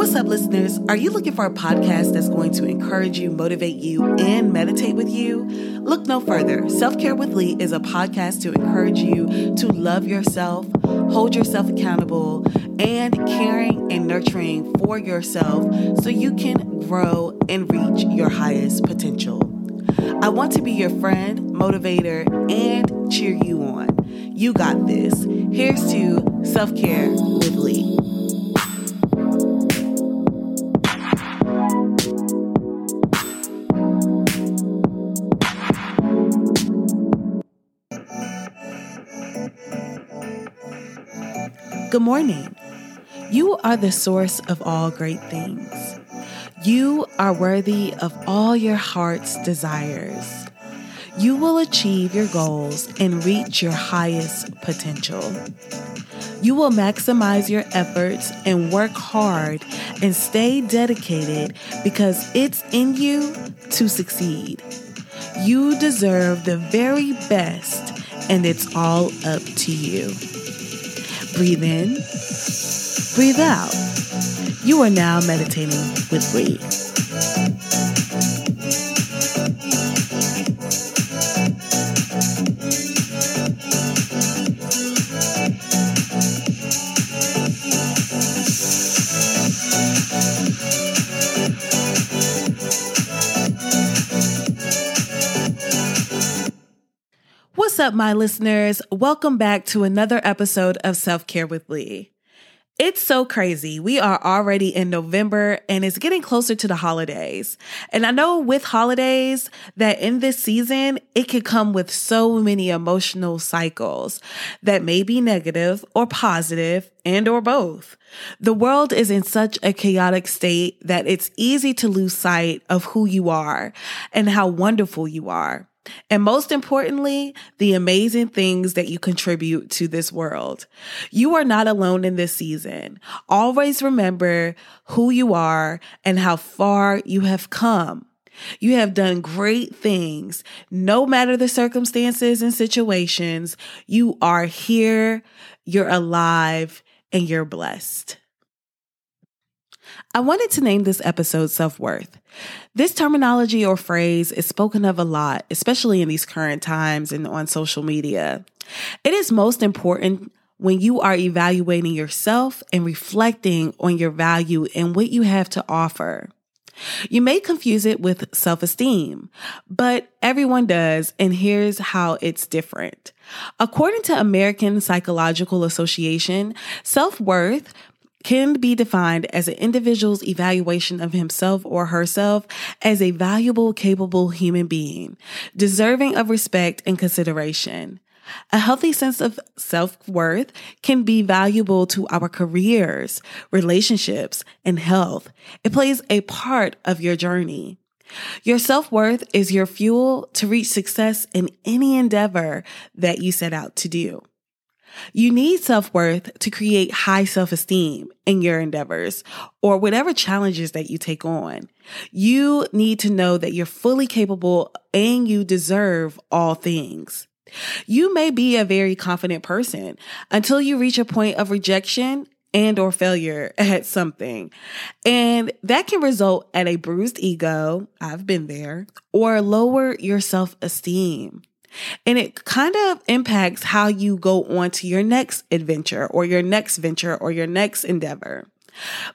What's up, listeners? Are you looking for a podcast that's going to encourage you, motivate you, and meditate with you? Look no further. Self Care with Lee is a podcast to encourage you to love yourself, hold yourself accountable, and caring and nurturing for yourself so you can grow and reach your highest potential. I want to be your friend, motivator, and cheer you on. You got this. Here's to Self Care with Lee. Good morning. You are the source of all great things. You are worthy of all your heart's desires. You will achieve your goals and reach your highest potential. You will maximize your efforts and work hard and stay dedicated because it's in you to succeed. You deserve the very best, and it's all up to you. Breathe in, breathe out. You are now meditating with Lee. What's up, my listeners? Welcome back to another episode of Self Care with Lee. It's so crazy. We are already in November and it's getting closer to the holidays. And I know with holidays that in this season, it can come with so many emotional cycles that may be negative or positive and or both. The world is in such a chaotic state that it's easy to lose sight of who you are and how wonderful you are. And most importantly, the amazing things that you contribute to this world. You are not alone in this season. Always remember who you are and how far you have come. You have done great things. No matter the circumstances and situations, you are here, you're alive, and you're blessed. I wanted to name this episode Self Worth. This terminology or phrase is spoken of a lot, especially in these current times and on social media. It is most important when you are evaluating yourself and reflecting on your value and what you have to offer. You may confuse it with self esteem, but everyone does, and here's how it's different. According to American Psychological Association, self worth can be defined as an individual's evaluation of himself or herself as a valuable, capable human being, deserving of respect and consideration. A healthy sense of self worth can be valuable to our careers, relationships, and health. It plays a part of your journey. Your self worth is your fuel to reach success in any endeavor that you set out to do. You need self worth to create high self esteem in your endeavors or whatever challenges that you take on. You need to know that you're fully capable and you deserve all things. You may be a very confident person until you reach a point of rejection and or failure at something. And that can result at a bruised ego, I've been there, or lower your self-esteem. And it kind of impacts how you go on to your next adventure or your next venture or your next endeavor.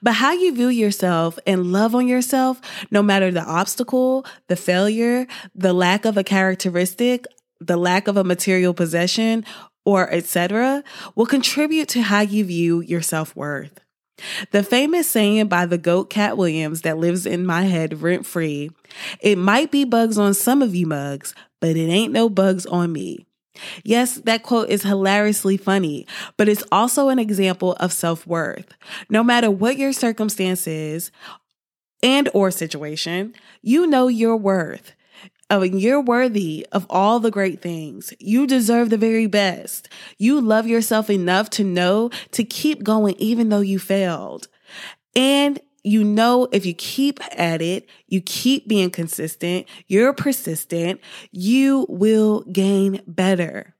But how you view yourself and love on yourself, no matter the obstacle, the failure, the lack of a characteristic, the lack of a material possession, or etc., will contribute to how you view your self worth. The famous saying by the GOAT Katt Williams that lives in my head rent free it might be bugs on some of you mugs, but it ain't no bugs on me. Yes, that quote is hilariously funny, but it's also an example of self-worth. No matter what your circumstances and or situation, you know your worth. Oh, I mean, you're worthy of all the great things. You deserve the very best. You love yourself enough to know to keep going even though you failed. And you know if you keep at it, you keep being consistent, you're persistent, you will gain better.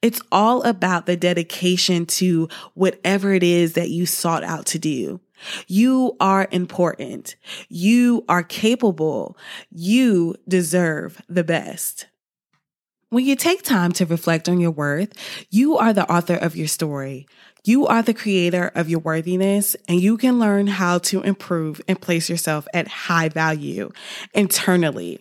It's all about the dedication to whatever it is that you sought out to do. You are important. You are capable. You deserve the best. When you take time to reflect on your worth, you are the author of your story. You are the creator of your worthiness, and you can learn how to improve and place yourself at high value internally.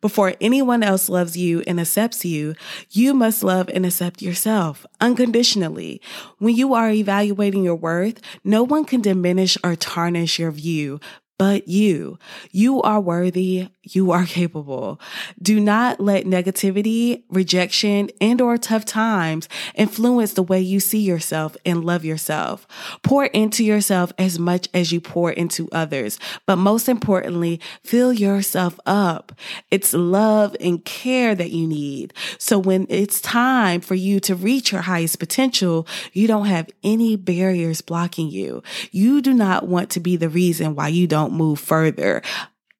Before anyone else loves you and accepts you, you must love and accept yourself unconditionally. When you are evaluating your worth, no one can diminish or tarnish your view but you. You are worthy. You are capable. Do not let negativity, rejection, and or tough times influence the way you see yourself and love yourself. Pour into yourself as much as you pour into others. But most importantly, fill yourself up. It's love and care that you need. So when it's time for you to reach your highest potential, you don't have any barriers blocking you. You do not want to be the reason why you don't don't move further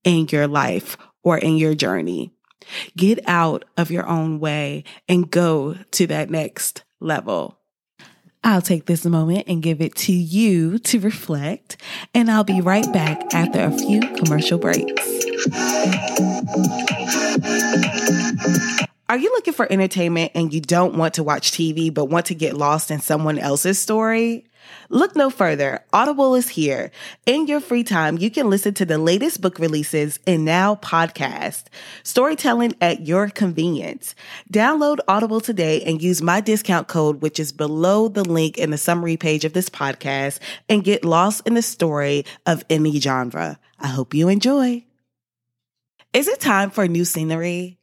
in your life or in your journey. Get out of your own way and go to that next level. I'll take this moment and give it to you to reflect, and I'll be right back after a few commercial breaks. Are you looking for entertainment and you don't want to watch TV but want to get lost in someone else's story? Look no further. Audible is here. In your free time, you can listen to the latest book releases and now podcast. Storytelling at your convenience. Download Audible today and use my discount code, which is below the link in the summary page of this podcast, and get lost in the story of any genre. I hope you enjoy. Is it time for new scenery?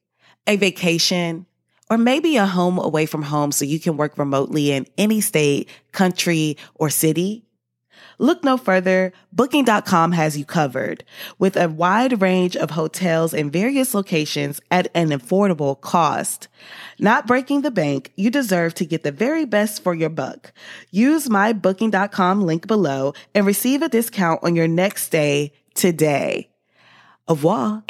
A vacation? or maybe a home away from home so you can work remotely in any state, country, or city? Look no further. Booking.com has you covered with a wide range of hotels in various locations at an affordable cost. Not breaking the bank, you deserve to get the very best for your buck. Use my booking.com link below and receive a discount on your next stay today. Au revoir.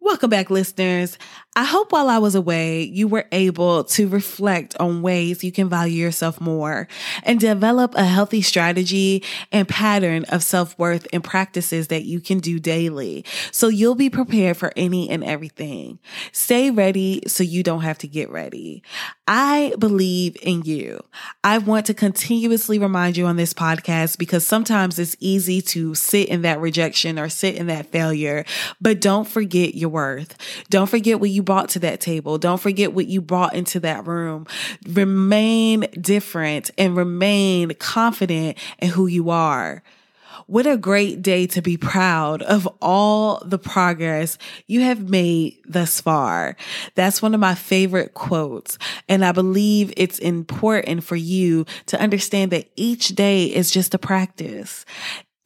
Welcome back, listeners. I hope while I was away, you were able to reflect on ways you can value yourself more and develop a healthy strategy and pattern of self worth and practices that you can do daily. So you'll be prepared for any and everything. Stay ready so you don't have to get ready. I believe in you. I want to continuously remind you on this podcast because sometimes it's easy to sit in that rejection or sit in that failure, but don't forget your worth. Don't forget what you brought to that table. Don't forget what you brought into that room. Remain different and remain confident in who you are. What a great day to be proud of all the progress you have made thus far. That's one of my favorite quotes. And I believe it's important for you to understand that each day is just a practice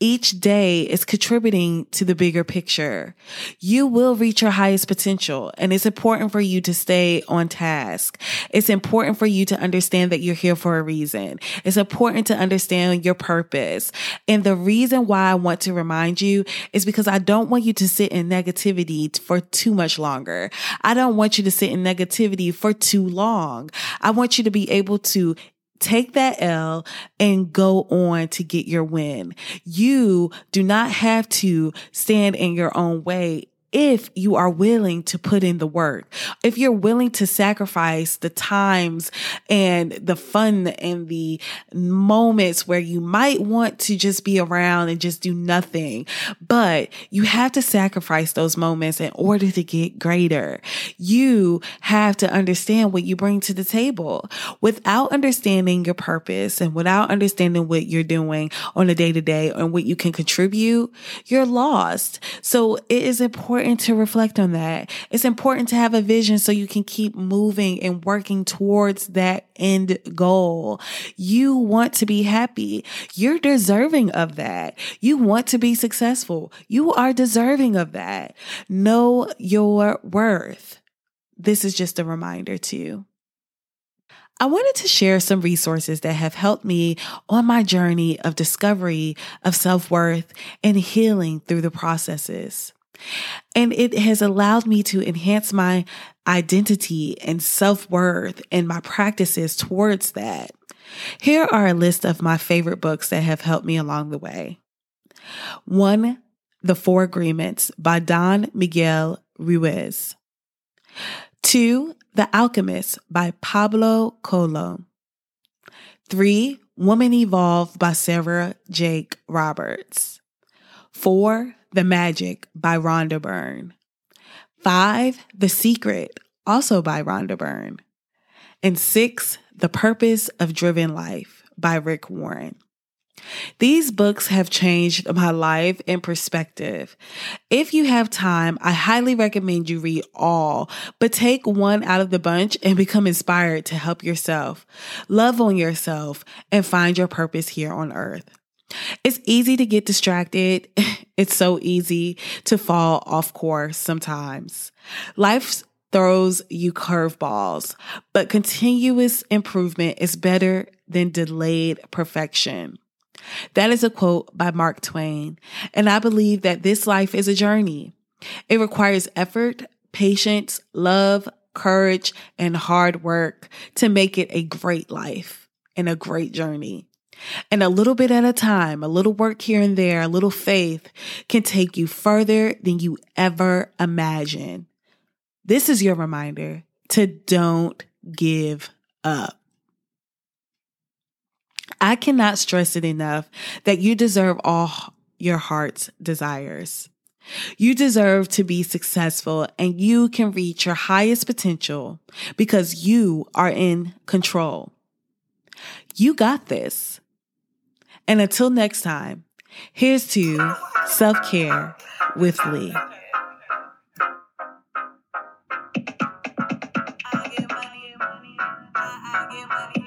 each day is contributing to the bigger picture. You will reach your highest potential and it's important for you to stay on task. It's important for you to understand that you're here for a reason. It's important to understand your purpose. And the reason why I want to remind you is because I don't want you to sit in negativity for too much longer. I don't want you to sit in negativity for too long. I want you to be able to Take that L and go on to get your win. You do not have to stand in your own way if you are willing to put in the work, if you're willing to sacrifice the times and the fun and the moments where you might want to just be around and just do nothing, but you have to sacrifice those moments in order to get greater. You have to understand what you bring to the table. Without understanding your purpose and without understanding what you're doing on a day to day and what you can contribute, you're lost. So it is important important to reflect on that. It's important to have a vision so you can keep moving and working towards that end goal. You want to be happy. You're deserving of that. You want to be successful. You are deserving of that. Know your worth. This is just a reminder to you. I wanted to share some resources that have helped me on my journey of discovery of self worth and healing through the processes. And it has allowed me to enhance my identity and self worth and my practices towards that. Here are a list of my favorite books that have helped me along the way. One, The Four Agreements by Don Miguel Ruiz. Two, The Alchemist by Pablo Coelho. Three, Woman Evolve by Sarah Jake Roberts. Four, The Magic by Rhonda Byrne. Five, The Secret, also by Rhonda Byrne. And six, The Purpose of Driven Life by Rick Warren. These books have changed my life and perspective. If you have time, I highly recommend you read all, but take one out of the bunch and become inspired to help yourself, love on yourself, and find your purpose here on earth. It's easy to get distracted. It's so easy to fall off course sometimes. Life throws you curveballs, but continuous improvement is better than delayed perfection. That is a quote by Mark Twain. And I believe that this life is a journey. It requires effort, patience, love, courage, and hard work to make it a great life and a great journey. And a little bit at a time, a little work here and there, a little faith can take you further than you ever imagined. This is your reminder to don't give up. I cannot stress it enough that you deserve all your heart's desires. You deserve to be successful and you can reach your highest potential because you are in control. You got this. And until next time, here's to self care with Lee. Keep it cute, sis. Yeah, stack to the